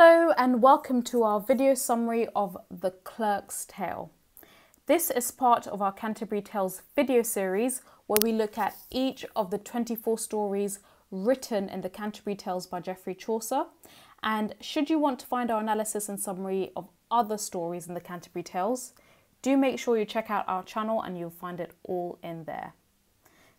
Hello and welcome to our video summary of The Clerk's Tale. This is part of our Canterbury Tales video series where we look at each of the 24 stories written in the Canterbury Tales by Geoffrey Chaucer. And should you want to find our analysis and summary of other stories in the Canterbury Tales, do make sure you check out our channel and you'll find it all in there.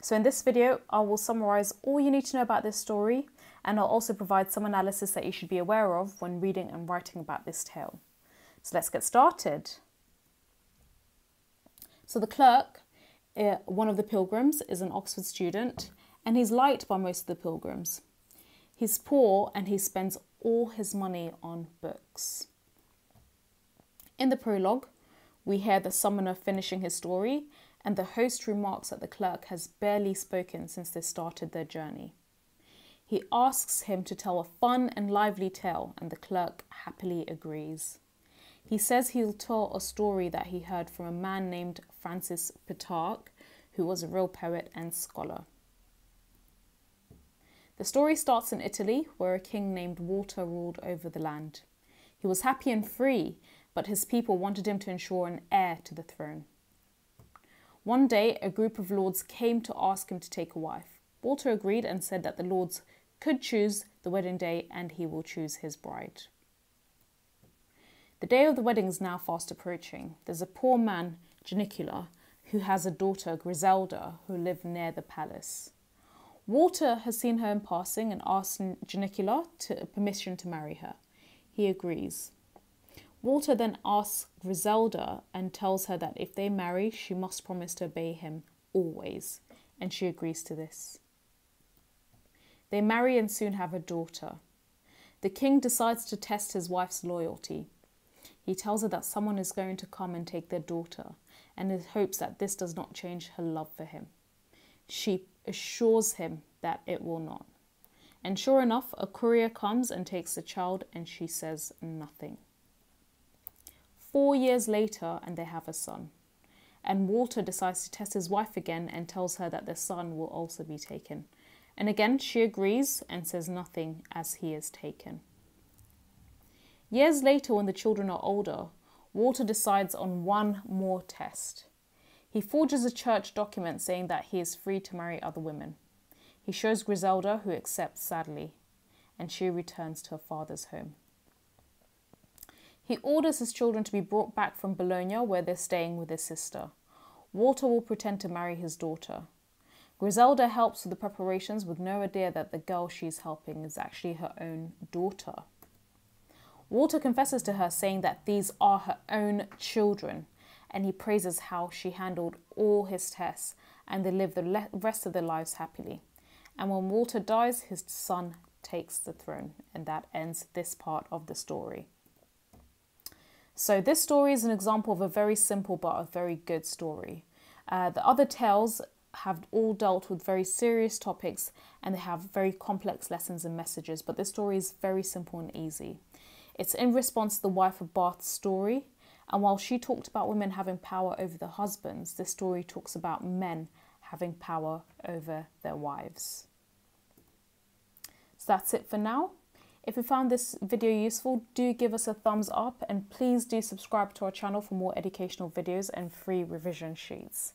So in this video, I will summarize all you need to know about this story and I'll also provide some analysis that you should be aware of when reading and writing about this tale. So let's get started. So the clerk, uh, one of the pilgrims, is an Oxford student and he's liked by most of the pilgrims. He's poor and he spends all his money on books. In the prologue, we hear the summoner finishing his story and the host remarks that the clerk has barely spoken since they started their journey. He asks him to tell a fun and lively tale, and the clerk happily agrees. He says he'll tell a story that he heard from a man named Francis Petrarch, who was a real poet and scholar. The story starts in Italy, where a king named Walter ruled over the land. He was happy and free, but his people wanted him to ensure an heir to the throne. One day, a group of lords came to ask him to take a wife. Walter agreed and said that the lords could choose the wedding day and he will choose his bride. The day of the wedding is now fast approaching. There's a poor man, Janicula, who has a daughter, Griselda, who live near the palace. Walter has seen her in passing and asks Janicula to permission to marry her. He agrees. Walter then asks Griselda and tells her that if they marry, she must promise to obey him always, and she agrees to this. They marry and soon have a daughter. The king decides to test his wife's loyalty. He tells her that someone is going to come and take their daughter, and in hopes that this does not change her love for him. She assures him that it will not. And sure enough, a courier comes and takes the child, and she says nothing. Four years later, and they have a son. And Walter decides to test his wife again and tells her that their son will also be taken. And again, she agrees and says nothing as he is taken. Years later, when the children are older, Walter decides on one more test. He forges a church document saying that he is free to marry other women. He shows Griselda, who accepts sadly, and she returns to her father's home. He orders his children to be brought back from Bologna, where they're staying with his sister. Walter will pretend to marry his daughter. Griselda helps with the preparations with no idea that the girl she's helping is actually her own daughter. Walter confesses to her, saying that these are her own children, and he praises how she handled all his tests and they live the rest of their lives happily. And when Walter dies, his son takes the throne, and that ends this part of the story. So this story is an example of a very simple but a very good story. Uh, the other tales have all dealt with very serious topics and they have very complex lessons and messages, but this story is very simple and easy. It's in response to the wife of Bath's story, and while she talked about women having power over their husbands, this story talks about men having power over their wives. So that's it for now. If you found this video useful, do give us a thumbs up and please do subscribe to our channel for more educational videos and free revision sheets.